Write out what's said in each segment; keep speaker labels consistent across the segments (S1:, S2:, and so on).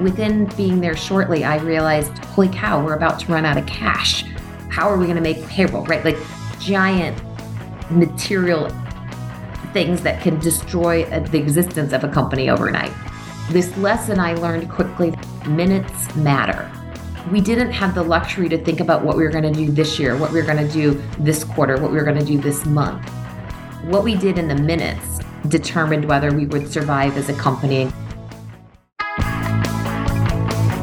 S1: within being there shortly, I realized, holy cow, we're about to run out of cash. How are we going to make payroll, right? Like giant material things that can destroy uh, the existence of a company overnight. This lesson I learned quickly minutes matter. We didn't have the luxury to think about what we were going to do this year, what we were going to do this quarter, what we were going to do this month. What we did in the minutes determined whether we would survive as a company.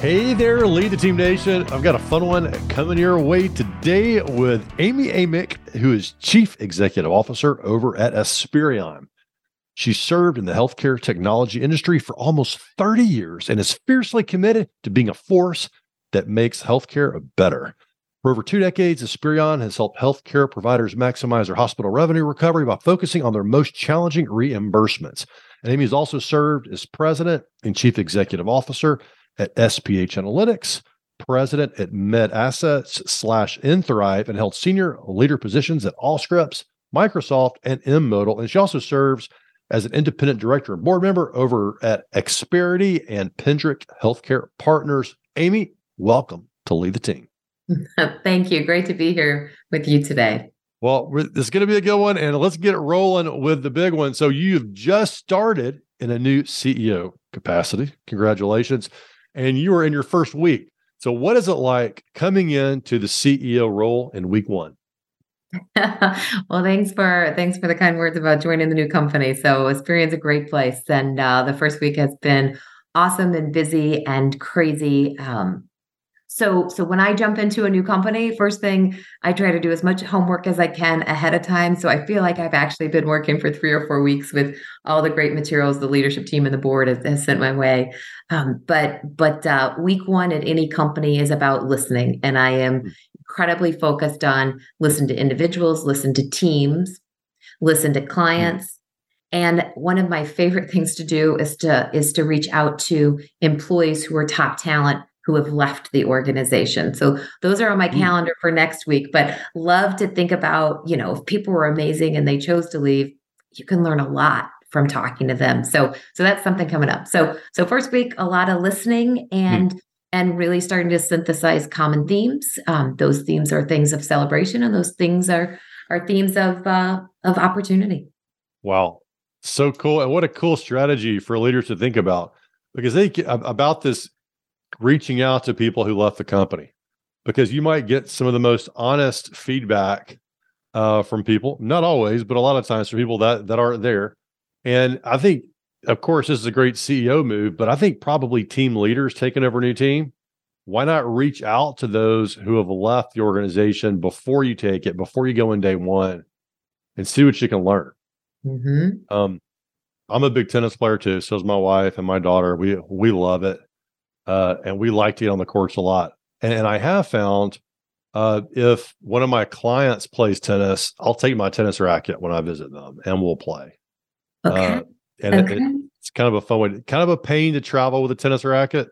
S2: Hey there, Lead the Team Nation. I've got a fun one coming your way today with Amy Amick, who is Chief Executive Officer over at Aspirion. She served in the healthcare technology industry for almost 30 years and is fiercely committed to being a force that makes healthcare better. For over two decades, Aspirion has helped healthcare providers maximize their hospital revenue recovery by focusing on their most challenging reimbursements. And Amy has also served as president and chief executive officer at SPH Analytics, president at Med Assets slash nThrive, and held senior leader positions at Allscripts, Microsoft, and M-Modal. And she also serves as an independent director and board member over at Experity and Pendrick Healthcare Partners. Amy, welcome to Lead the Team.
S1: Thank you. Great to be here with you today.
S2: Well, this is going to be a good one, and let's get it rolling with the big one. So, you've just started in a new CEO capacity. Congratulations. And you are in your first week. So, what is it like coming into the CEO role in week one?
S1: well, thanks for thanks for the kind words about joining the new company. So, Aspirion's a great place, and uh, the first week has been awesome and busy and crazy. Um, so, so when I jump into a new company, first thing I try to do as much homework as I can ahead of time. So I feel like I've actually been working for three or four weeks with all the great materials the leadership team and the board has, has sent my way. Um, but but uh, week one at any company is about listening, and I am hmm incredibly focused on listen to individuals, listen to teams, listen to clients. And one of my favorite things to do is to is to reach out to employees who are top talent who have left the organization. So those are on my mm. calendar for next week, but love to think about, you know, if people were amazing and they chose to leave, you can learn a lot from talking to them. So so that's something coming up. So so first week a lot of listening and mm and really starting to synthesize common themes. Um, those themes are things of celebration, and those things are are themes of uh, of opportunity.
S2: Wow, so cool! And what a cool strategy for leaders to think about because they about this reaching out to people who left the company because you might get some of the most honest feedback uh, from people. Not always, but a lot of times from people that that aren't there. And I think of course, this is a great CEO move, but I think probably team leaders taking over a new team. Why not reach out to those who have left the organization before you take it, before you go in day one, and see what you can learn? Mm-hmm. Um, I'm a big tennis player too. So is my wife and my daughter. We we love it, uh, and we like to get on the courts a lot. And, and I have found uh, if one of my clients plays tennis, I'll take my tennis racket when I visit them, and we'll play.
S1: Okay. Uh,
S2: and okay. it, it's kind of a fun way. Kind of a pain to travel with a tennis racket,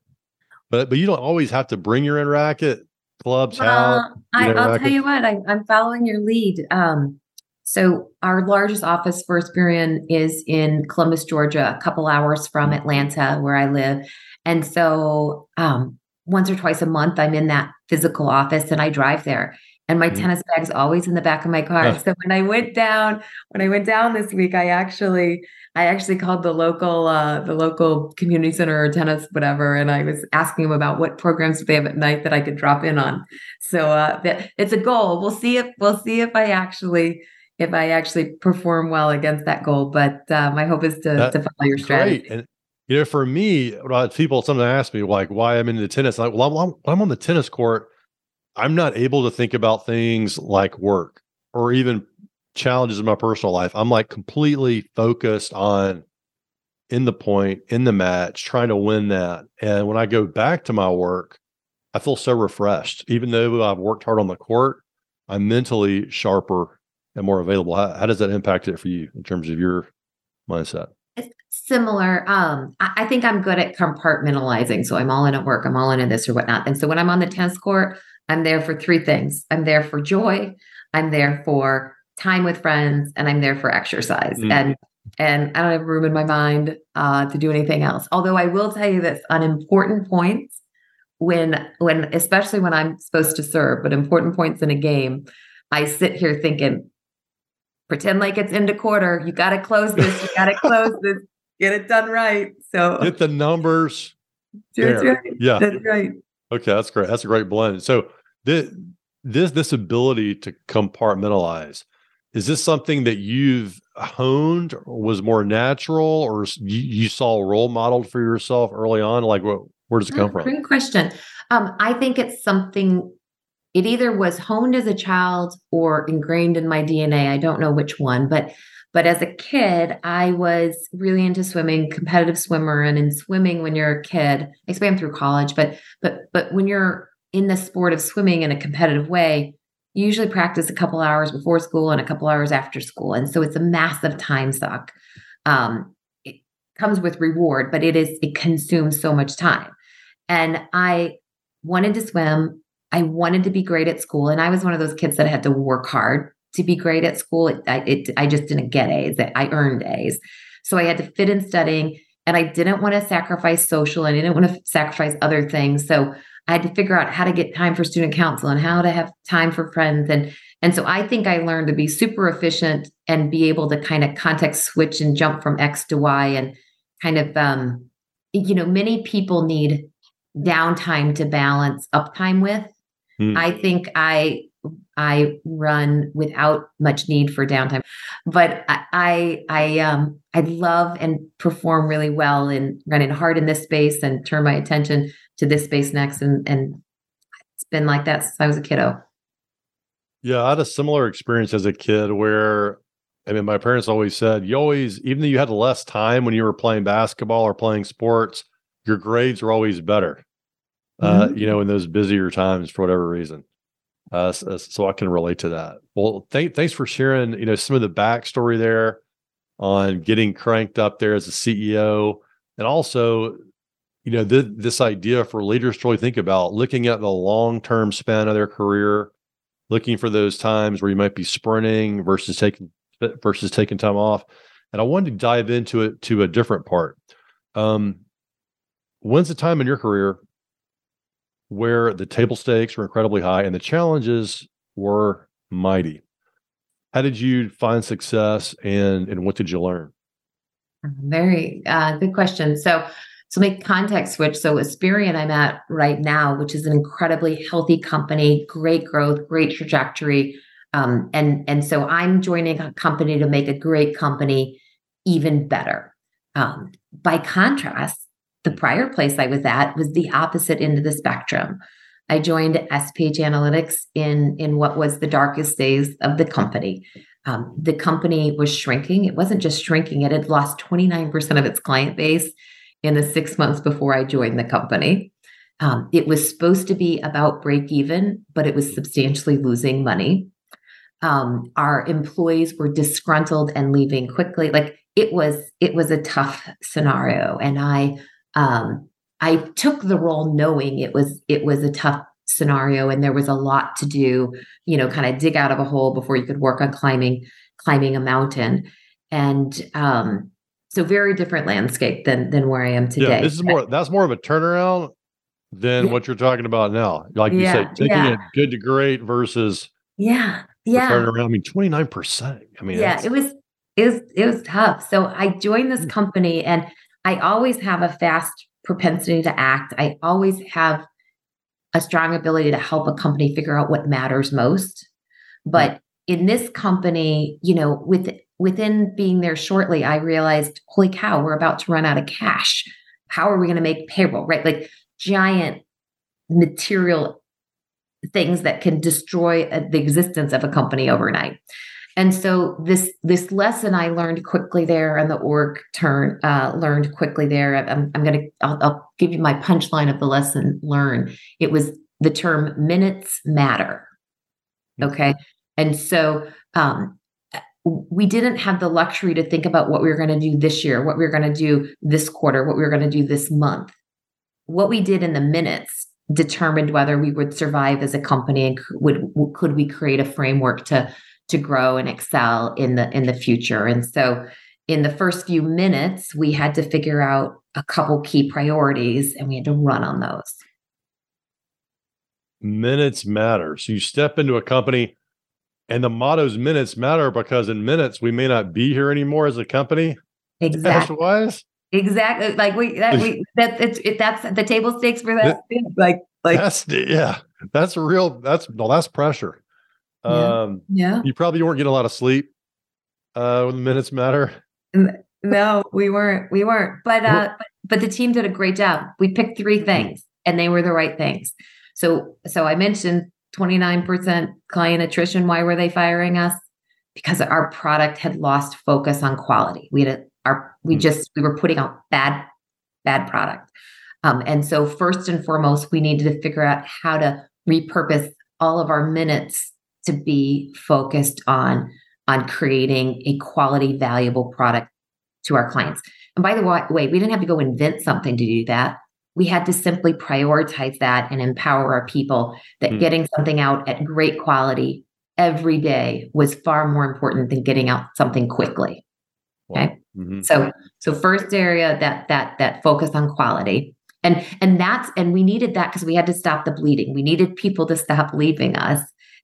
S2: but but you don't always have to bring your own racket. Clubs
S1: well, I, will tell you what. I, am following your lead. Um, so our largest office for Aspirion is in Columbus, Georgia, a couple hours from. Atlanta, where I live, and so um, once or twice a month, I'm in that physical office, and I drive there and my mm-hmm. tennis bag's always in the back of my car. So when I went down, when I went down this week, I actually I actually called the local uh, the local community center or tennis whatever, and I was asking them about what programs they have at night that I could drop in on. So uh, that, it's a goal. We'll see if we'll see if I actually if I actually perform well against that goal. But uh, my hope is to that, to follow your strategy.
S2: Great. And you know, for me, people sometimes ask me like why I'm into tennis. Like, well, I'm, I'm on the tennis court I'm not able to think about things like work or even challenges in my personal life. I'm like completely focused on in the point, in the match, trying to win that. And when I go back to my work, I feel so refreshed. Even though I've worked hard on the court, I'm mentally sharper and more available. How, how does that impact it for you in terms of your mindset?
S1: Similar. Um, I, I think I'm good at compartmentalizing. So I'm all in at work, I'm all in at this or whatnot. And so when I'm on the tennis court, I'm there for three things. I'm there for joy, I'm there for time with friends, and I'm there for exercise. Mm. And and I don't have room in my mind uh, to do anything else. Although I will tell you this on important points, when when especially when I'm supposed to serve, but important points in a game, I sit here thinking, pretend like it's into quarter. You got to close this. You got to close this. Get it done right. So
S2: get the numbers.
S1: That's right.
S2: Yeah,
S1: that's right.
S2: Okay, that's great. That's a great blend. So this this this ability to compartmentalize is this something that you've honed was more natural or you, you saw role modeled for yourself early on like what where does it come oh, from
S1: great question um, i think it's something it either was honed as a child or ingrained in my dna i don't know which one but but as a kid i was really into swimming competitive swimmer and in swimming when you're a kid i swam through college but but but when you're in the sport of swimming in a competitive way you usually practice a couple hours before school and a couple hours after school. And so it's a massive time suck. Um, it comes with reward, but it is, it consumes so much time. And I wanted to swim. I wanted to be great at school. And I was one of those kids that had to work hard to be great at school. It, I, it, I just didn't get A's. I earned A's. So I had to fit in studying and I didn't want to sacrifice social and I didn't want to sacrifice other things. So I had to figure out how to get time for student council and how to have time for friends. And, and so I think I learned to be super efficient and be able to kind of context switch and jump from X to Y and kind of, um, you know, many people need downtime to balance uptime with. Hmm. I think I I run without much need for downtime. But I, I, I, um, I love and perform really well in running hard in this space and turn my attention to this space next. And, and it's been like that since I was a kiddo.
S2: Yeah, I had a similar experience as a kid where, I mean, my parents always said, you always, even though you had less time when you were playing basketball or playing sports, your grades were always better. Uh, mm-hmm. Uh, you know, in those busier times for whatever reason. Uh, so, so, I can relate to that. Well, th- thanks for sharing. You know some of the backstory there on getting cranked up there as a CEO, and also, you know, th- this idea for leaders to really think about looking at the long term span of their career, looking for those times where you might be sprinting versus taking versus taking time off. And I wanted to dive into it to a different part. Um, when's the time in your career where the table stakes were incredibly high and the challenges were mighty. How did you find success and and what did you learn?
S1: Very uh, good question. So, so make context switch. So, Aspirion, I'm at right now, which is an incredibly healthy company, great growth, great trajectory, um, and and so I'm joining a company to make a great company even better. Um, by contrast, the prior place I was at was the opposite end of the spectrum. I joined SPH Analytics in, in what was the darkest days of the company. Um, the company was shrinking. It wasn't just shrinking, it had lost 29% of its client base in the six months before I joined the company. Um, it was supposed to be about break even, but it was substantially losing money. Um, our employees were disgruntled and leaving quickly. Like it was, it was a tough scenario, and I um, I took the role knowing it was it was a tough scenario and there was a lot to do, you know, kind of dig out of a hole before you could work on climbing climbing a mountain. And um, so very different landscape than than where I am today.
S2: Yeah, this is more that's more of a turnaround than yeah. what you're talking about now. Like you yeah, said, taking yeah. it good to great versus
S1: yeah, yeah.
S2: Turnaround. I mean, 29%. I mean,
S1: yeah, it was it was it was tough. So I joined this hmm. company and I always have a fast propensity to act. I always have a strong ability to help a company figure out what matters most. But in this company, you know, with within being there shortly, I realized, holy cow, we're about to run out of cash. How are we going to make payroll? Right? Like giant material things that can destroy uh, the existence of a company overnight. And so this this lesson I learned quickly there, and the org turn uh, learned quickly there. I'm, I'm gonna I'll, I'll give you my punchline of the lesson learned. It was the term minutes matter. Okay, and so um, we didn't have the luxury to think about what we were going to do this year, what we were going to do this quarter, what we were going to do this month. What we did in the minutes determined whether we would survive as a company and would could we create a framework to to grow and excel in the in the future. And so in the first few minutes, we had to figure out a couple key priorities and we had to run on those.
S2: Minutes matter. So you step into a company and the motto's minutes matter because in minutes we may not be here anymore as a company.
S1: Exactly.
S2: Wise.
S1: Exactly. Like we that we that it's it, that's the table stakes for that. like like
S2: that's yeah. That's real. That's no. That's pressure.
S1: Yeah. Um, yeah.
S2: You probably weren't getting a lot of sleep. Uh, when the minutes matter.
S1: No, we weren't. We weren't. But uh, but, but the team did a great job. We picked three things, and they were the right things. So so I mentioned 29% client attrition. Why were they firing us? Because our product had lost focus on quality. We had a, our we hmm. just we were putting out bad bad product. Um, and so first and foremost, we needed to figure out how to repurpose all of our minutes to be focused on on creating a quality, valuable product to our clients. And by the way, we didn't have to go invent something to do that. We had to simply prioritize that and empower our people that mm. getting something out at great quality every day was far more important than getting out something quickly. Okay. Mm-hmm. So so first area that that that focus on quality. And and that's and we needed that because we had to stop the bleeding. We needed people to stop leaving us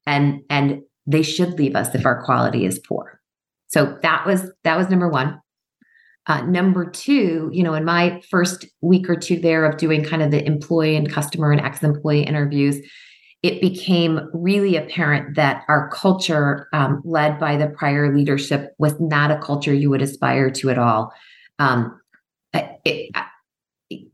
S1: and and they should leave us if our quality is poor. So that was that was number one. Uh, number two, you know, in my first week or two there of doing kind of the employee and customer and ex-employee interviews, it became really apparent that our culture, um, led by the prior leadership, was not a culture you would aspire to at all. Um, it,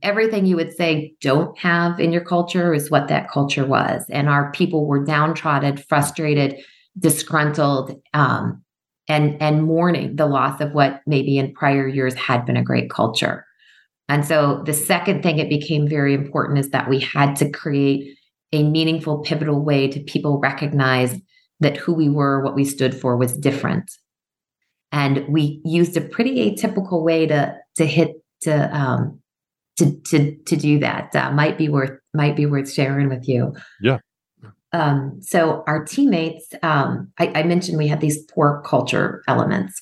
S1: everything you would say don't have in your culture is what that culture was, and our people were downtrodden, frustrated, disgruntled, um, and and mourning the loss of what maybe in prior years had been a great culture. And so the second thing it became very important is that we had to create a meaningful, pivotal way to people recognize that who we were, what we stood for was different. And we used a pretty atypical way to to hit to um, to to to do that. Uh, might be worth might be worth sharing with you.
S2: Yeah.
S1: Um, so our teammates, um, I, I, mentioned we had these poor culture elements.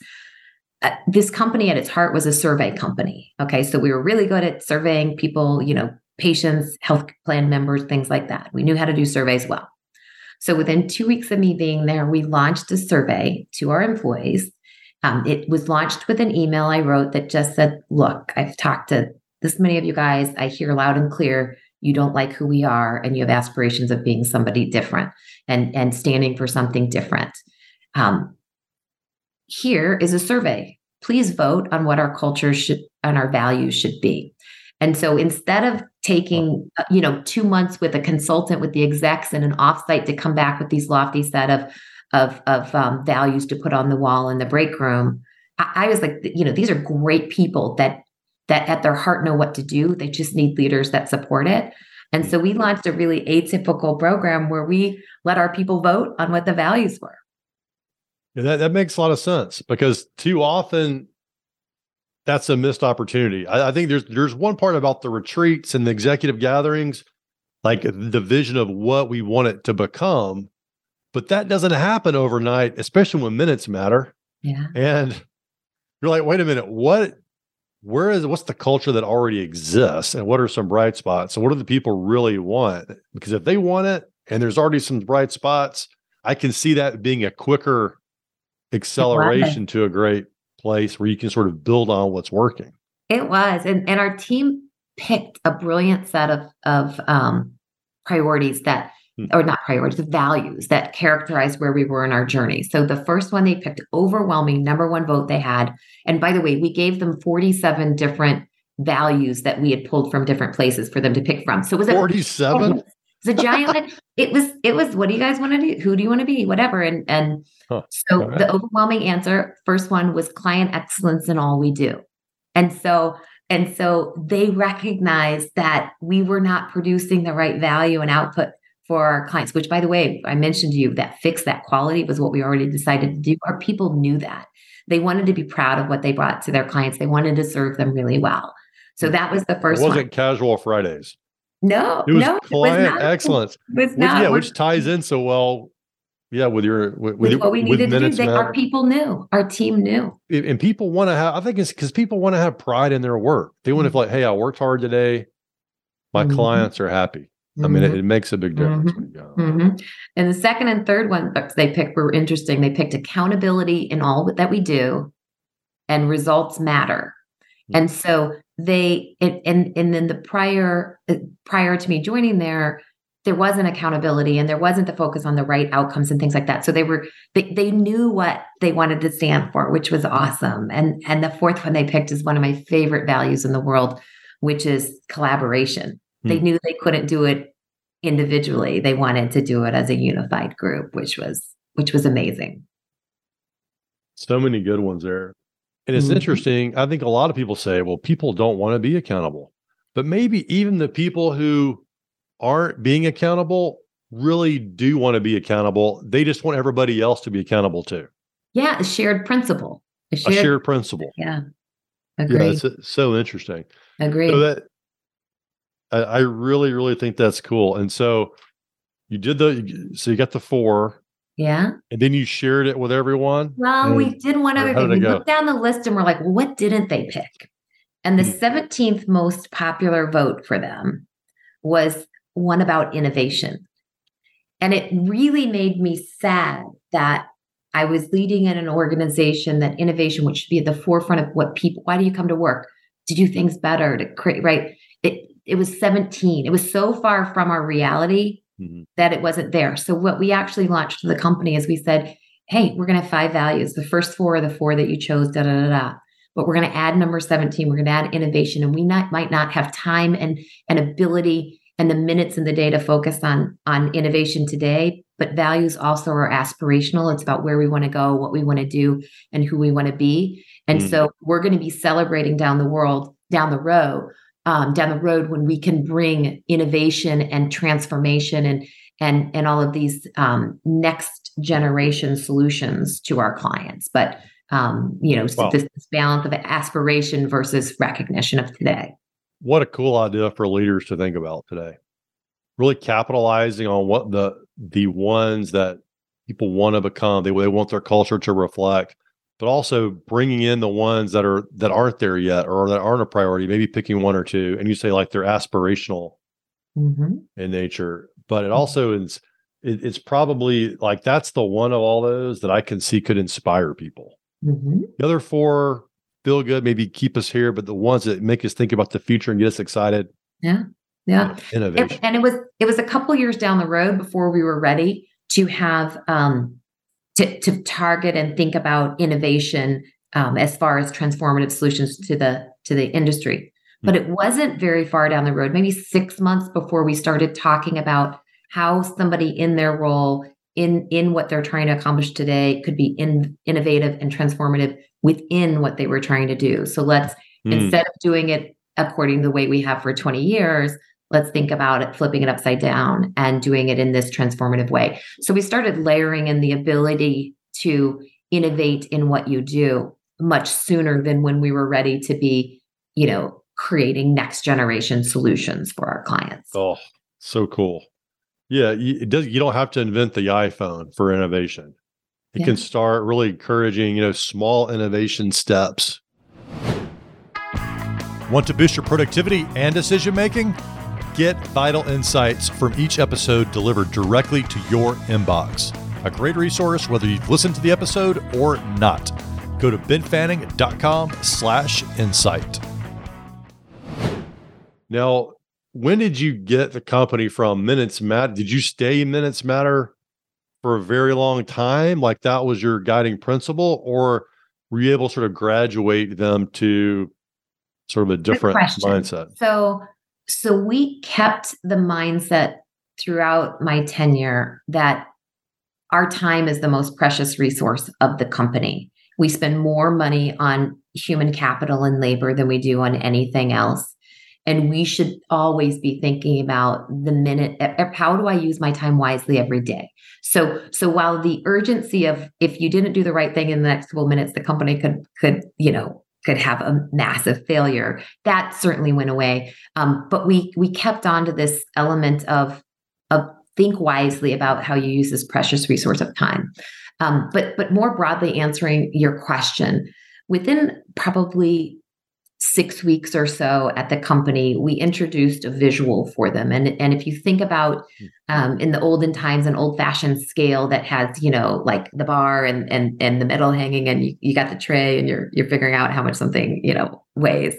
S1: Uh, this company at its heart was a survey company. Okay, so we were really good at surveying people, you know, patients, health plan members, things like that. We knew how to do surveys well. So within two weeks of me being there, we launched a survey to our employees. Um, it was launched with an email I wrote that just said, "Look, I've talked to this many of you guys. I hear loud and clear you don't like who we are and you have aspirations of being somebody different and and standing for something different um, here is a survey please vote on what our culture should and our values should be and so instead of taking uh, you know two months with a consultant with the execs and an offsite to come back with these lofty set of of of um, values to put on the wall in the break room I, I was like you know these are great people that that at their heart know what to do. They just need leaders that support it. And so we launched a really atypical program where we let our people vote on what the values were.
S2: Yeah, that, that makes a lot of sense because too often that's a missed opportunity. I, I think there's there's one part about the retreats and the executive gatherings, like the vision of what we want it to become, but that doesn't happen overnight, especially when minutes matter.
S1: Yeah.
S2: And you're like, wait a minute, what where is what's the culture that already exists and what are some bright spots? And what do the people really want? Because if they want it and there's already some bright spots i can see that being a quicker acceleration to a great place where you can sort of build on what's working.
S1: It was. And, and our team picked a brilliant set of of um, priorities that. Mm. or not priorities, the values that characterized where we were in our journey. So the first one they picked, overwhelming number one vote they had. And by the way, we gave them 47 different values that we had pulled from different places for them to pick from. So was it was
S2: 47?
S1: It's a giant it was it was what do you guys want to do? Who do you want to be? Whatever. And and huh. so right. the overwhelming answer, first one was client excellence in all we do. And so and so they recognized that we were not producing the right value and output for our clients, which by the way, I mentioned to you that fix that quality was what we already decided to do. Our people knew that. They wanted to be proud of what they brought to their clients. They wanted to serve them really well. So that was the first
S2: it wasn't
S1: one.
S2: casual Fridays.
S1: No,
S2: It was
S1: no,
S2: client
S1: it was not.
S2: excellence.
S1: It was
S2: Which,
S1: not.
S2: yeah, which ties in so well. Yeah, with your with,
S1: with what we needed to do. They, our people knew. Our team knew.
S2: And- people want to have. I think it's because people want to have pride in their work. They want to feel like, hey, I worked hard today. My
S1: Mhm.
S2: clients are happy. I mean, it,
S1: Mhm.
S2: it makes a big difference.
S1: Mhm.
S2: When you go.
S1: Mhm. And the second and third one they picked were interesting. They picked accountability in all that we do, and results matter.
S2: Hmm.
S1: And so they and and, and then the prior uh, prior to me joining there, there wasn't accountability and there wasn't the focus on the right outcomes and things like that. So they were they they knew what they wanted to stand for, which was awesome. And and the fourth one they picked is one of my favorite values in the world, which is collaboration. They
S2: Hmm.
S1: knew they couldn't do it individually. They wanted to do it as a unified group, which was which was amazing.
S2: So many good ones there. And it's
S1: Mhm.
S2: interesting. I think a lot of people say, well, people don't want to be accountable. But maybe even the people who aren't being accountable really do want to be accountable. They just want everybody else to be accountable too.
S1: Yeah, a shared principle. A
S2: A
S1: shared,
S2: shared principle.
S1: yeah.
S2: Yeah,
S1: Agree.
S2: it's so interesting.
S1: Agree.
S2: So that I, I really, really think that's cool. And so you did the so you got the four,
S1: yeah.
S2: and then you shared it with everyone.
S1: Well, we did one other thing. We
S2: go?
S1: looked down the list and we're like, well, what didn't they pick? And the
S2: Mhm.
S1: 17th most popular vote for them was one about innovation. And it really made me sad that I was leading in an organization that innovation, which should be at the forefront of what people, why do you come to work? To do things better, to create, right? It, was 17. It was so far from our reality
S2: Mhm.
S1: that it wasn't there. So what we actually launched the company is we said, hey, we're going to have five values. The first four are the four that you chose, da da da da. But we're going to add number 17. We're going to add innovation. And we not, might not have time and, and ability and the minutes in the day to focus on, on innovation today. But values also are aspirational. It's about where we want to go, what we want to do, and who we want to be. And
S2: Mm.
S1: so we're going to be celebrating down the world, down the road, um, down the road when we can bring innovation and transformation and and and all of these um, next generation solutions to our clients. But um, you know,
S2: Wow.
S1: this, this balance of aspiration versus recognition of today.
S2: What a cool idea for leaders to think about today. Really capitalizing on what the the ones that people want to become, they, they want their culture to reflect, but also bringing in the ones that are that aren't there yet or that aren't a priority. Maybe picking one or two, and you say like they're aspirational
S1: Mhm.
S2: in nature, but it also is. It, it's probably like that's the one of all those that I can see could inspire people.
S1: Mhm.
S2: The other four feel good, maybe keep us here, but the ones that make us think about the future and get us excited,
S1: Yeah. Yeah.
S2: innovation.
S1: And, and it was it was a couple years down the road before we were ready to have um, to to target and think about innovation um, as far as transformative solutions to the to the industry. But it wasn't very far down the road, maybe six months before we started talking about how somebody in their role in in what they're trying to accomplish today could be in, innovative and transformative within what they were trying to do. So let's
S2: Mm.
S1: instead of doing it according to the way we have for 20 years let's think about it flipping it upside down and doing it in this transformative way so we started layering in the ability to innovate in what you do much sooner than when we were ready to be you know creating next generation solutions for our clients
S2: Oh, so cool. Yeah, you, it does. You don't have to invent the iPhone for innovation. It
S1: Yeah.
S2: can start really encouraging, you know, small innovation steps. Want to boost your productivity and decision making? Get vital insights from each episode delivered directly to your inbox. A great resource whether you've listened to the episode or not. Go to benfanning.com slash insight. Now, when did you get the company from Minutes Matter? Did you stay in Minutes Matter for a very long time? Like that was your guiding principle, or were you able to sort of graduate them to sort of a different mindset?
S1: So, so we kept the mindset throughout my tenure that our time is the most precious resource of the company. We spend more money on human capital and labor than we do on anything else. And we should always be thinking about the minute how do I use my time wisely every day? So so while the urgency of if you didn't do the right thing in the next couple minutes, the company could could, you know, could have a massive failure. That certainly went away. Um, but we we kept on to this element of of think wisely about how you use this precious resource of time. Um, but but more broadly answering your question, within probably six weeks or so at the company, we introduced a visual for them. And, and if you think about hmm. um, in the olden times, an old fashioned scale that has, you know, like the bar and and and the metal hanging and you, you got the tray and you're you're figuring out how much something, you know, weighs.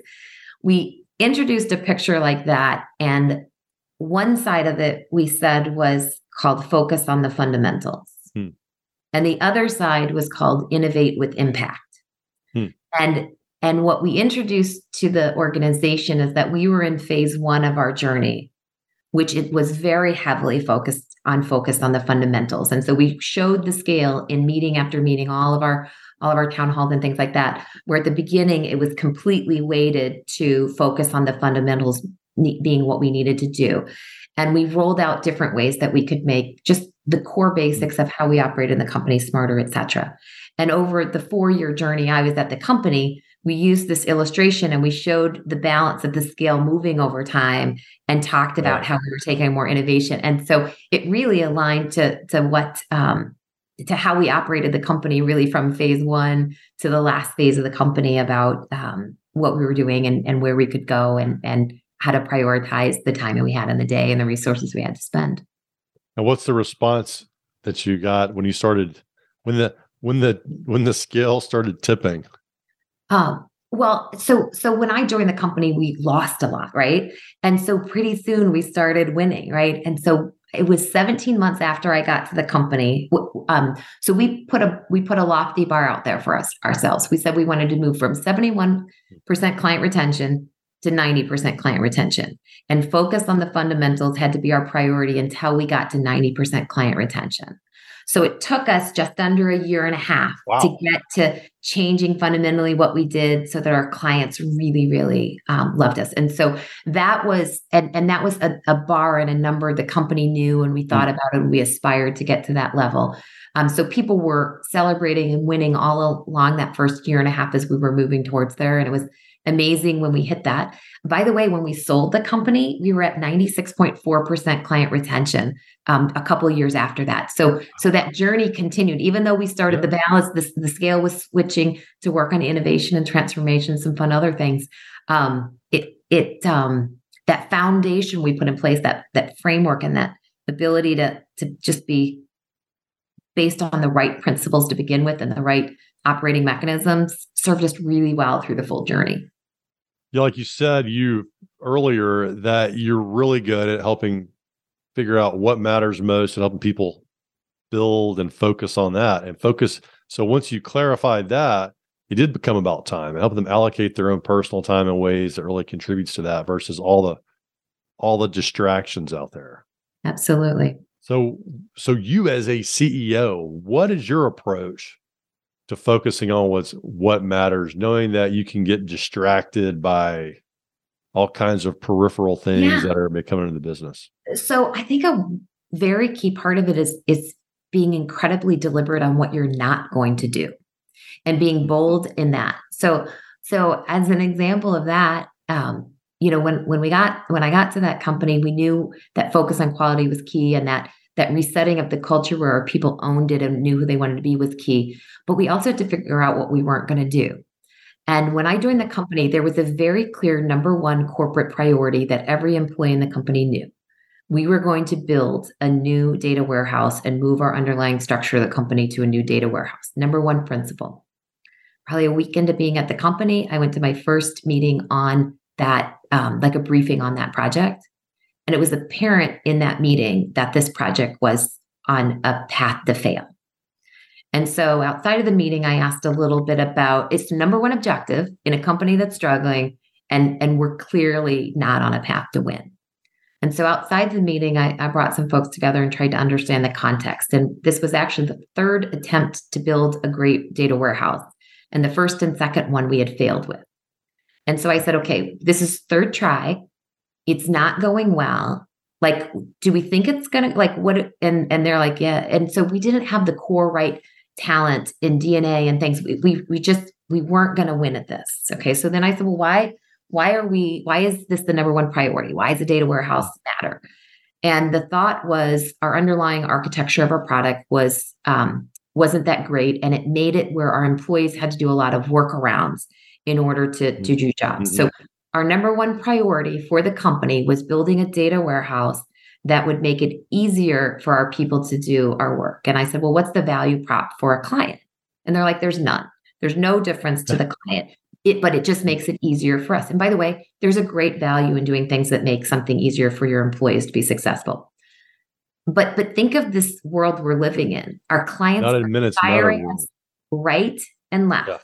S1: We introduced a picture like that. And one side of it we said was called focus on the fundamentals. Hmm. And the other side was called innovate with impact. Hmm. And and what we introduced to the organization is that we were in phase one of our journey, which it was very heavily focused on focused on the fundamentals. And so we showed the scale in meeting after meeting, all of our all of our town halls and things like that. Where at the beginning it was completely weighted to focus on the fundamentals being what we needed to do. And we rolled out different ways that we could make just the core basics of how we operate in the company smarter, et cetera. And over the four year journey I was at the company, we used this illustration and we showed the balance of the scale moving over time and talked about how we were taking more innovation. And so it really aligned to, to what, um, to how we operated the company really from phase one to the last phase of the company about um, what we were doing and, and where we could go and, and how to prioritize the time that we had in the day and the resources we had to spend.
S2: And what's the response that you got when you started when the when the when the scale started tipping?
S1: Um, well, so so when I joined the company, we lost a lot, right? And so pretty soon we started winning, right? And so it was 17 months after I got to the company. Um, so we put a we put a lofty bar out there for us ourselves. We said we wanted to move from 71% client retention to 90% client retention and focus on the fundamentals had to be our priority until we got to 90% client retention. So it took us just under a year and a half wow. to get to changing fundamentally what we did so that our clients really, really um, loved us. And so that was, and, and that was a, a, bar and a number the company knew and we thought mm. about it and we aspired to get to that level. Um, so people were celebrating and winning all along that first year and a half as we were moving towards there. And it was amazing when we hit that. By the way, when we sold the company, we were at 96.4% client retention um, a couple years after that. So, so that journey continued. Even though we started the balance, the, the scale was switching to work on innovation and transformation, some fun other things. Um, it it um, that foundation we put in place, that that framework and that ability to to just be based on the right principles to begin with and the right operating mechanisms served us really well through the full journey.
S2: Yeah, like you said, you earlier that you're really good at helping figure out what matters most and helping people build and focus on that and focus. So once you clarified that, it did become about time and help them allocate their own personal time in ways that really contributes to that versus all the all the distractions out there.
S1: Absolutely.
S2: So so you as a CEO, what is your approach to focusing on what's what matters, knowing that you can get distracted by all kinds of peripheral things yeah. that are becoming into the business.
S1: So I think a very key part of it is is being incredibly deliberate on what you're not going to do and being bold in that. So so as an example of that, um, you know, when when we got when I got to that company, we knew that focus on quality was key and that that resetting of the culture where our people owned it and knew who they wanted to be was key. But we also had to figure out what we weren't going to do. And when I joined the company, there was a very clear number one corporate priority that every employee in the company knew. We were going to build a new data warehouse and move our underlying structure of the company to a new data warehouse. Number one principle. Probably a week into being at the company, I went to my first meeting on that, um, like a briefing on that project. And it was apparent in that meeting that this project was on a path to fail. And so outside of the meeting, I asked a little bit about its number one objective in a company that's struggling, and, and we're clearly not on a path to win. And so outside the meeting, I, I, brought some folks together and tried to understand the context. And this was actually the third attempt to build a great data warehouse. And the first and second one we had failed with. And so I said, okay, this is third try. It's not going well. Like, do we think it's gonna like what? And and they're like, yeah. And so we didn't have the core right talent in DNA and things. We we, we just we weren't going to win at this. Okay. So then I said, well, why why are we why is this the number one priority? Why is the data warehouse matter? And the thought was our underlying architecture of our product was um, wasn't that great, and it made it where our employees had to do a lot of workarounds in order to, to do jobs. Mm-hmm. So our number one priority for the company was building a data warehouse that would make it easier for our people to do our work. And I said, well, what's the value prop for a client? And they're like, there's none. There's no difference to the client. It, but it just makes it easier for us. And by the way, there's a great value in doing things that make something easier for your employees to be successful. But but think of this world we're living in. Our clients
S2: Not in minutes,
S1: firing us right and left. Yeah.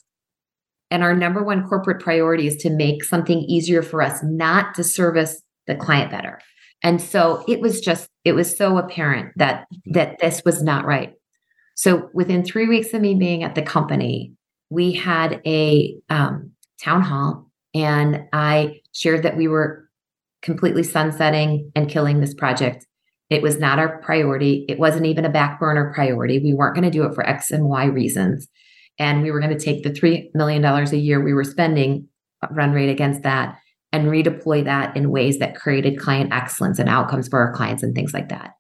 S1: And our number one corporate priority is to make something easier for us, not to service the client better. And so it was just, it was so apparent that that this was not right. So within three weeks of me being at the company, we had a um, town hall, and I shared that we were completely sunsetting and killing this project. It was not our priority. It wasn't even a back burner priority. We weren't going to do it for X and Y reasons. And we were going to take the $3 million a year we were spending uh, run rate against that and redeploy that in ways that created client excellence and outcomes for our clients and things like that.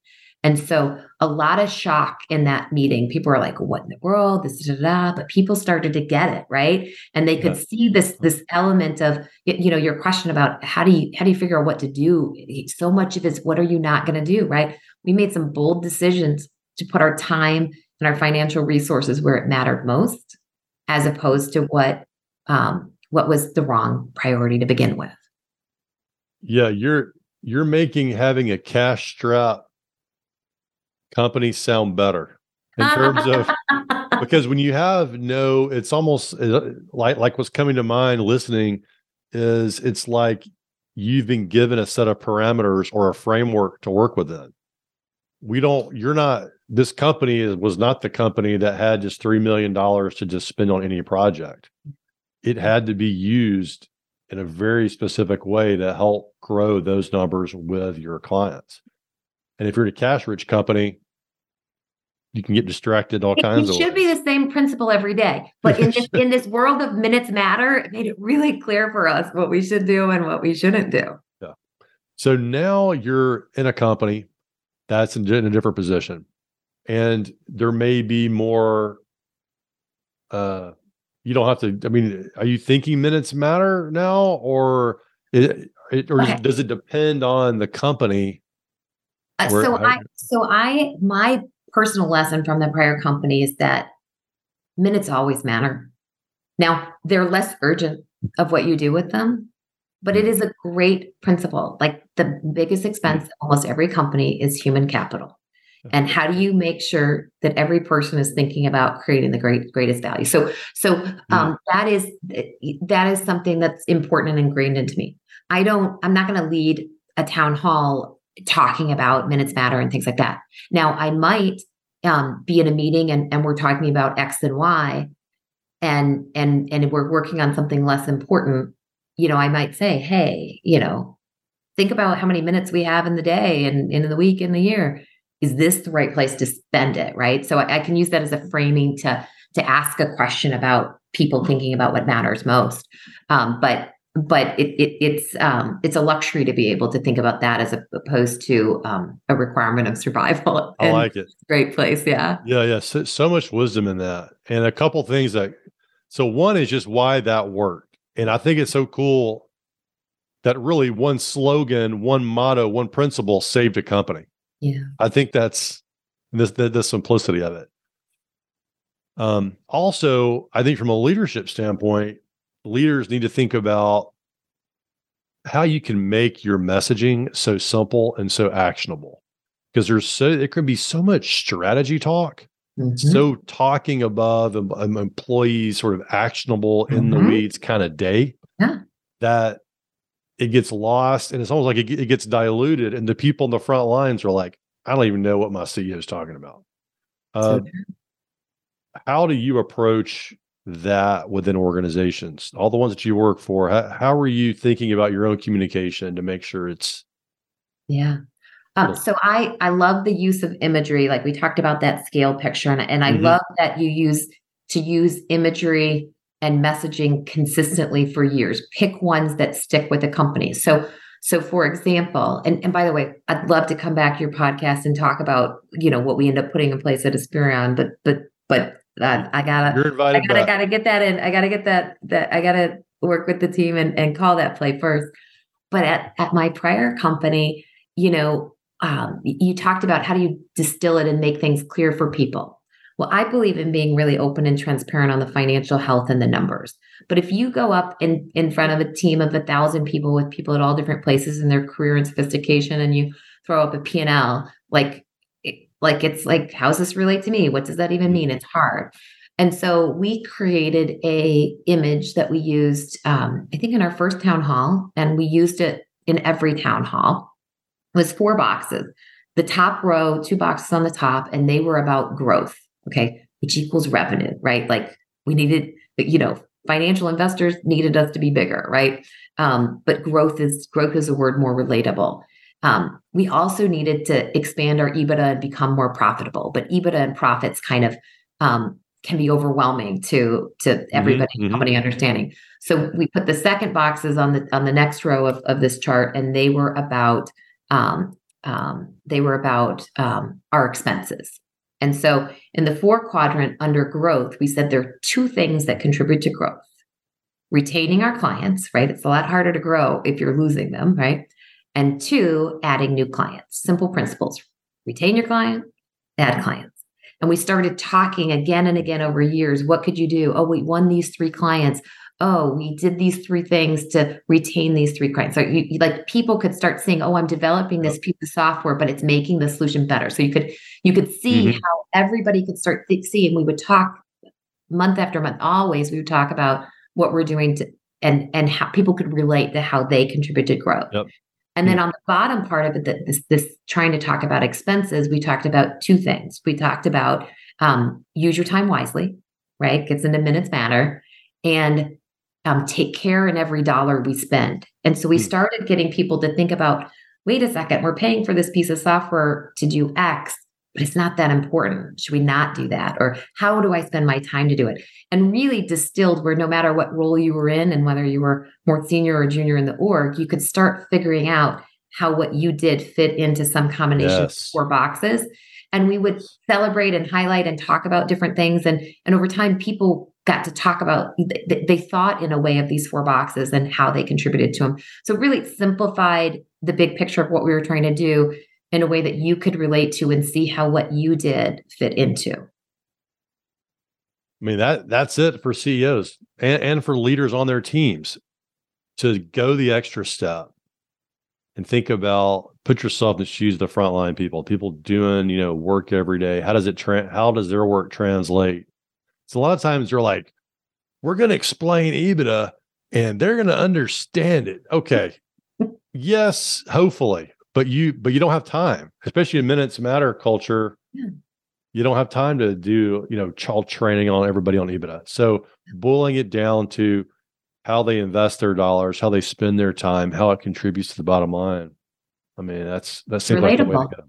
S1: And so a lot of shock in that meeting. People were like, what in the world? This, da, da, da. but people started to get it, right? And they could yeah. see this, this element of, you know, your question about how do you, how do you figure out what to do? So much of it's what are you not going to do, right? We made some bold decisions to put our time and our financial resources where it mattered most, as opposed to what, um, what was the wrong priority to begin with.
S2: Yeah, you're you're making having a cash strap companies sound better in terms of because when you have no it's almost uh, like like what's coming to mind listening is it's like you've been given a set of parameters or a framework to work within we don't you're not this company is, was not the company that had just $3 million to just spend on any project. It had to be used in a very specific way to help grow those numbers with your clients. And if you're a cash rich company you can get distracted all kinds
S1: it
S2: of
S1: should
S2: ways.
S1: be the same principle every day but in this in this world of minutes matter it made it really clear for us what we should do and what we shouldn't do.
S2: Yeah. So now you're in a company that's in a different position and there may be more uh you don't have to i mean are you thinking minutes matter now or it, it or okay. does it depend on the company
S1: uh, so I, so I, my personal lesson from the prior company is that minutes always matter. Now, they're less urgent of what you do with them, but it is a great principle. Like the biggest expense almost every company is human capital. And how do you make sure that every person is thinking about creating the great greatest value? So, so um, that is that is something that's important and ingrained into me. I don't. I'm not going to lead a town hall talking about minutes matter and things like that. Now, I might um, be in a meeting and, and we're talking about X and Y, and and and we're working on something less important. You know, I might say, hey, you know, think about how many minutes we have in the day and in the week in the year. Is this the right place to spend it? Right. So I, I can use that as a framing to to ask a question about people thinking about what matters most. Um, but but it, it, it's um, it's a luxury to be able to think about that as opposed to um, a requirement of survival.
S2: I like it.
S1: Great place, yeah.
S2: Yeah, yeah. So, so much wisdom in that, and a couple things that. So one is just why that worked, and I think it's so cool that really one slogan, one motto, one principle saved a company.
S1: Yeah,
S2: I think that's this the, the simplicity of it. Um, also, I think from a leadership standpoint, leaders need to think about how you can make your messaging so simple and so actionable because there's so it can be so much strategy talk mm-hmm. so talking above um, employees sort of actionable mm-hmm. in the mm-hmm. weeds kind of day
S1: yeah.
S2: that it gets lost and it's almost like it, it gets diluted and the people in the front lines are like i don't even know what my ceo is talking about uh, how do you approach that within organizations? All the ones that you work for, how, how are you thinking about your own communication to make sure it's
S1: yeah. Um, so I I love the use of imagery, like we talked about that scale picture, and, and I mm-hmm. love that you use to use imagery and messaging consistently for years. Pick ones that stick with the company. So so for example, and, and by the way, I'd love to come back to your podcast and talk about, you know, what we end up putting in place at Aspirion, but but but uh, I gotta
S2: You're invited
S1: I gotta, back. gotta get that in. I gotta get that that I gotta work with the team and, and call that play first. But at, at my prior company, you know, um, you talked about how do you distill it and make things clear for people. Well, I believe in being really open and transparent on the financial health and the numbers. But if you go up in, in front of a team of a thousand people with people at all different places in their career and sophistication, and you throw up a P&L, like, like it's like, how does this relate to me? What does that even mean? It's hard. And so we created a image that we used, um, I think, in our first town hall, and we used it in every town hall was four boxes. The top row, two boxes on the top, and they were about growth, okay, which equals revenue, right? Like we needed, you know, financial investors needed us to be bigger, right? Um, but growth is growth is a word more relatable. Um, we also needed to expand our EBITDA and become more profitable, but EBITDA and profits kind of um, can be overwhelming to to mm-hmm, everybody mm-hmm, company understanding. So we put the second boxes on the on the next row of, of this chart, and they were about um, um, they were about um, our expenses. And so in the four quadrant under growth, we said there are two things that contribute to growth retaining our clients, right? It's a lot harder to grow if you're losing them, right? And two, adding new clients. Simple principles retain your client, add clients. And we started talking again and again over years. What could you do? Oh, we won these three clients oh, we did these three things to retain these three clients. So you, you, like people could start seeing, oh, I'm developing this piece of software, but it's making the solution better. So you could you could see mm-hmm. how everybody could start th- seeing. We would talk month after month. Always we would talk about what we're doing to and and how people could relate to how they contribute to growth. Yep. And then on the bottom part of it, this, this trying to talk about expenses, we talked about two things. We talked about um, use your time wisely, right? Gets into minutes matter, and um, take care in every dollar we spend. And so we hmm. started getting people to think about wait a second, we're paying for this piece of software to do X, but it's not that important. Should we not do that? Or how do I spend my time to do it? And really distilled where no matter what role you were in and whether you were more senior or junior in the org, you could start figuring out how what you did fit into some combination yes. of four boxes. And we would celebrate and highlight and talk about different things. And, and over time, people got to talk about they thought in a way of these four boxes and how they contributed to them so really simplified the big picture of what we were trying to do in a way that you could relate to and see how what you did fit into. I
S2: mean that that's it for ceos and, and for leaders on their teams to go the extra step and think about put yourself in the shoes of the frontline people people doing you know work every day. How does it tra- how does their work translate so a lot of times you're like, we're going to explain EBITDA and they're going to understand it. Okay. yes, hopefully, but you but you don't have time, especially in minutes matter culture. Yeah. You don't have time to do, you know, child training on everybody on EBITDA. So boiling it down to how they invest their dollars, how they spend their time, how it contributes to the bottom line. I mean, that's that seems Relatable. like the way to go.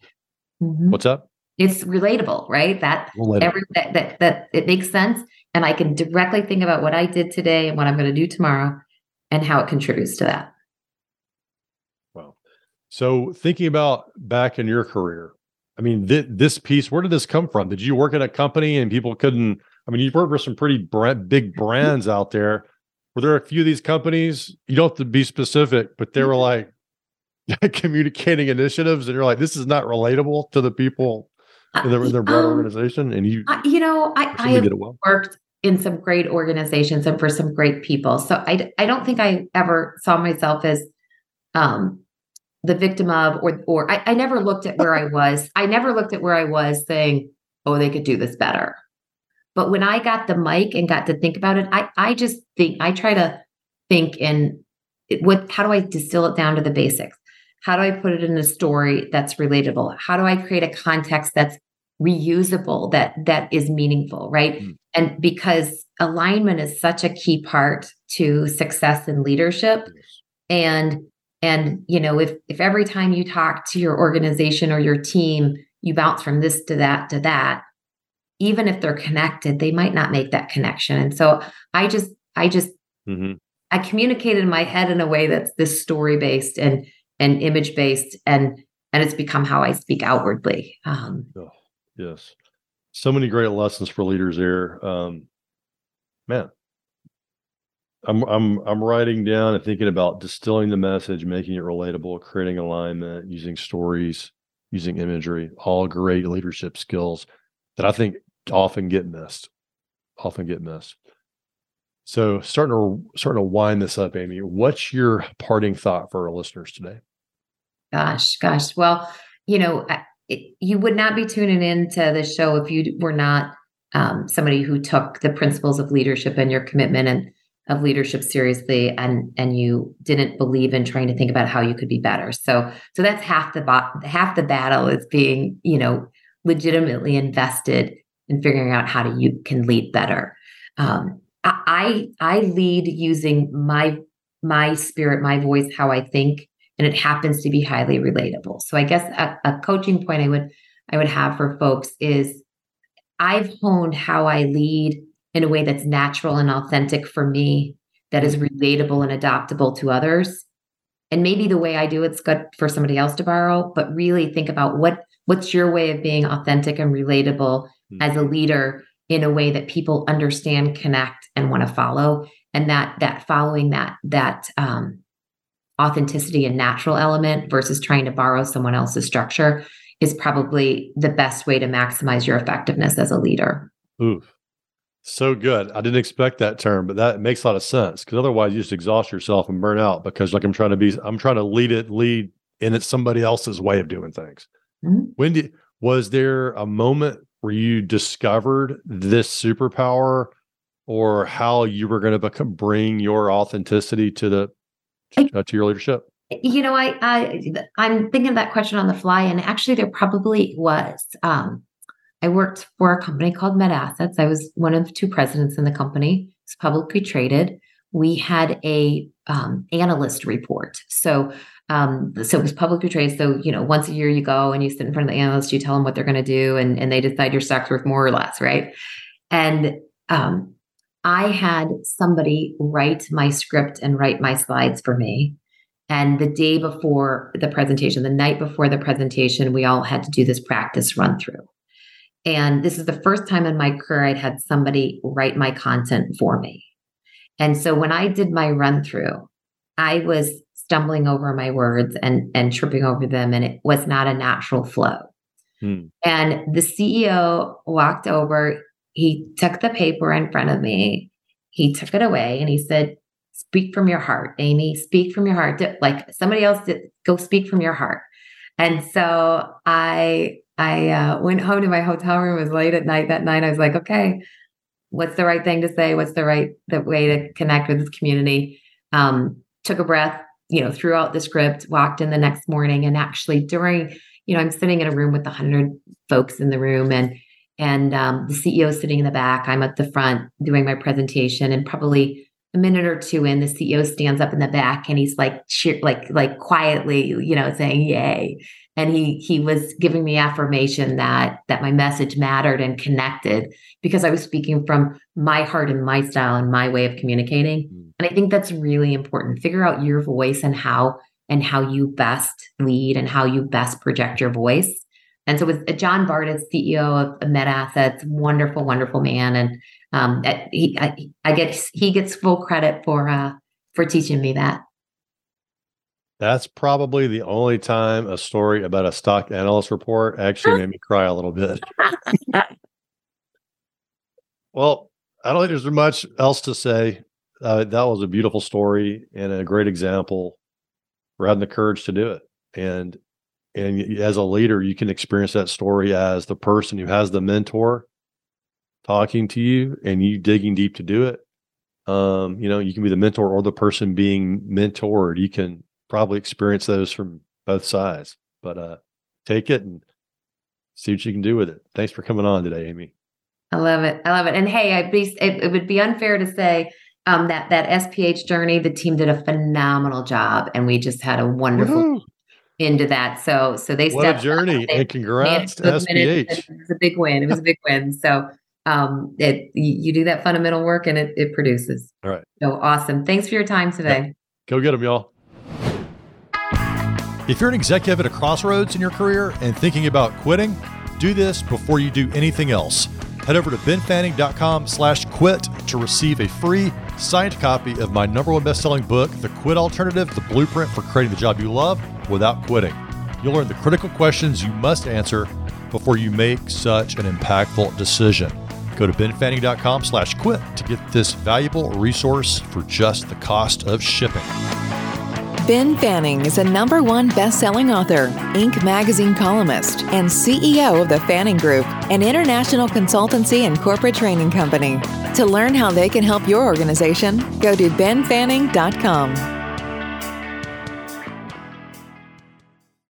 S2: Mm-hmm. What's up?
S1: It's relatable, right? That relatable. every that, that that it makes sense, and I can directly think about what I did today and what I'm going to do tomorrow, and how it contributes to that.
S2: Wow. So thinking about back in your career, I mean, th- this piece, where did this come from? Did you work at a company and people couldn't? I mean, you worked for some pretty brand, big brands out there. Were there a few of these companies? You don't have to be specific, but they were mm-hmm. like communicating initiatives, and you're like, this is not relatable to the people in their, in their broad um, organization and you
S1: you know i, I have well. worked in some great organizations and for some great people so i i don't think i ever saw myself as um the victim of or or I, I never looked at where i was i never looked at where i was saying oh they could do this better but when i got the mic and got to think about it i i just think i try to think in what how do i distill it down to the basics how do I put it in a story that's relatable? How do I create a context that's reusable that that is meaningful right mm. And because alignment is such a key part to success in leadership. Yes. And and you know, if if every time you talk to your organization or your team, you bounce from this to that to that, even if they're connected, they might not make that connection. And so I just I just mm-hmm. I communicated in my head in a way that's this story based and and image based and and it's become how I speak outwardly. Um,
S2: oh, yes, so many great lessons for leaders there. Um, man, I'm I'm I'm writing down and thinking about distilling the message, making it relatable, creating alignment, using stories, using imagery, all great leadership skills that I think often get missed. Often get missed. So starting to starting to wind this up, Amy. What's your parting thought for our listeners today?
S1: Gosh, gosh. Well, you know, you would not be tuning into the show if you were not um, somebody who took the principles of leadership and your commitment and of leadership seriously and and you didn't believe in trying to think about how you could be better. So so that's half the bo- half the battle is being you know legitimately invested in figuring out how to you can lead better. Um, i i lead using my my spirit my voice how i think and it happens to be highly relatable so i guess a, a coaching point i would i would have for folks is i've honed how i lead in a way that's natural and authentic for me, that is relatable and adaptable to others. And maybe the way I do it's good for somebody else to borrow, but really think about what what's your way of being authentic and relatable mm-hmm. as a leader in a way that people understand, connect, and want to follow. And that that following that that um, authenticity and natural element versus trying to borrow someone else's structure is probably the best way to maximize your effectiveness as a leader.
S2: Oof. So good. I didn't expect that term, but that makes a lot of sense because otherwise you just exhaust yourself and burn out because like I'm trying to be I'm trying to lead it lead and it's somebody else's way of doing things. Mm-hmm. When did was there a moment where you discovered this superpower or how you were going to become bring your authenticity to the uh, to your leadership?
S1: You know, I I I'm thinking of that question on the fly and actually there probably was. Um I worked for a company called MedAssets. I was one of two presidents in the company. It's publicly traded. We had a um, analyst report. So um, so it was publicly traded. So you know, once a year you go and you sit in front of the analyst, you tell them what they're going to do, and and they decide your stock's worth more or less, right? And um, I had somebody write my script and write my slides for me. And the day before the presentation, the night before the presentation, we all had to do this practice run through. And this is the first time in my career I'd had somebody write my content for me. And so when I did my run through, I was stumbling over my words and, and tripping over them, and it was not a natural flow. Hmm. And the CEO walked over, he took the paper in front of me, he took it away, and he said, Speak from your heart, Amy, speak from your heart. Like somebody else did, go speak from your heart. And so I I uh, went home to my hotel room. It was late at night that night. I was like, okay, what's the right thing to say? What's the right the way to connect with this community? Um, took a breath, you know, threw out the script, walked in the next morning, and actually during, you know, I'm sitting in a room with hundred folks in the room, and and um, the CEO is sitting in the back. I'm at the front doing my presentation, and probably a minute or two in, the CEO stands up in the back and he's like cheer, like like quietly, you know, saying "Yay!" and he he was giving me affirmation that that my message mattered and connected because I was speaking from my heart and my style and my way of communicating. Mm. And I think that's really important. Figure out your voice and how and how you best lead and how you best project your voice. And so with John Bardis, CEO of MedAssets, wonderful, wonderful man, and um, he, I, I get he gets full credit for uh, for teaching me that.
S2: That's probably the only time a story about a stock analyst report actually made me cry a little bit. well, I don't think there's much else to say. Uh, that was a beautiful story and a great example for having the courage to do it. And and as a leader, you can experience that story as the person who has the mentor talking to you and you digging deep to do it. Um, you know, you can be the mentor or the person being mentored. You can probably experience those from both sides. But uh, take it and see what you can do with it. Thanks for coming on today, Amy.
S1: I love it. I love it. And hey, I'd be, it, it would be unfair to say um, that that SPH journey, the team did a phenomenal job, and we just had a wonderful. Into that. So, so they
S2: What a
S1: stepped up,
S2: journey.
S1: they
S2: And congrats to
S1: managed those
S2: SPH.
S1: and It was a big win. It was a big win. So, um, it you, you do that fundamental work, and it it produces.
S2: All right.
S1: So awesome. Thanks for your time today.
S2: Go get them, y'all. If you're an executive at a crossroads in your career and thinking about quitting, do this before you do anything else. Head over to benfanning.com slash quit to receive a free signed copy of my number one best-selling book, The Quit Alternative, the blueprint for creating the job you love without quitting. You'll learn the critical questions you must answer before you make such an impactful decision. Go to benfanning.com slash quit to get this valuable resource for just the cost of shipping.
S3: Ben Fanning is a number one best-selling author, Inc. magazine columnist, and CEO of the Fanning Group, an international consultancy and corporate training company. To learn how they can help your organization, go to benfanning.com.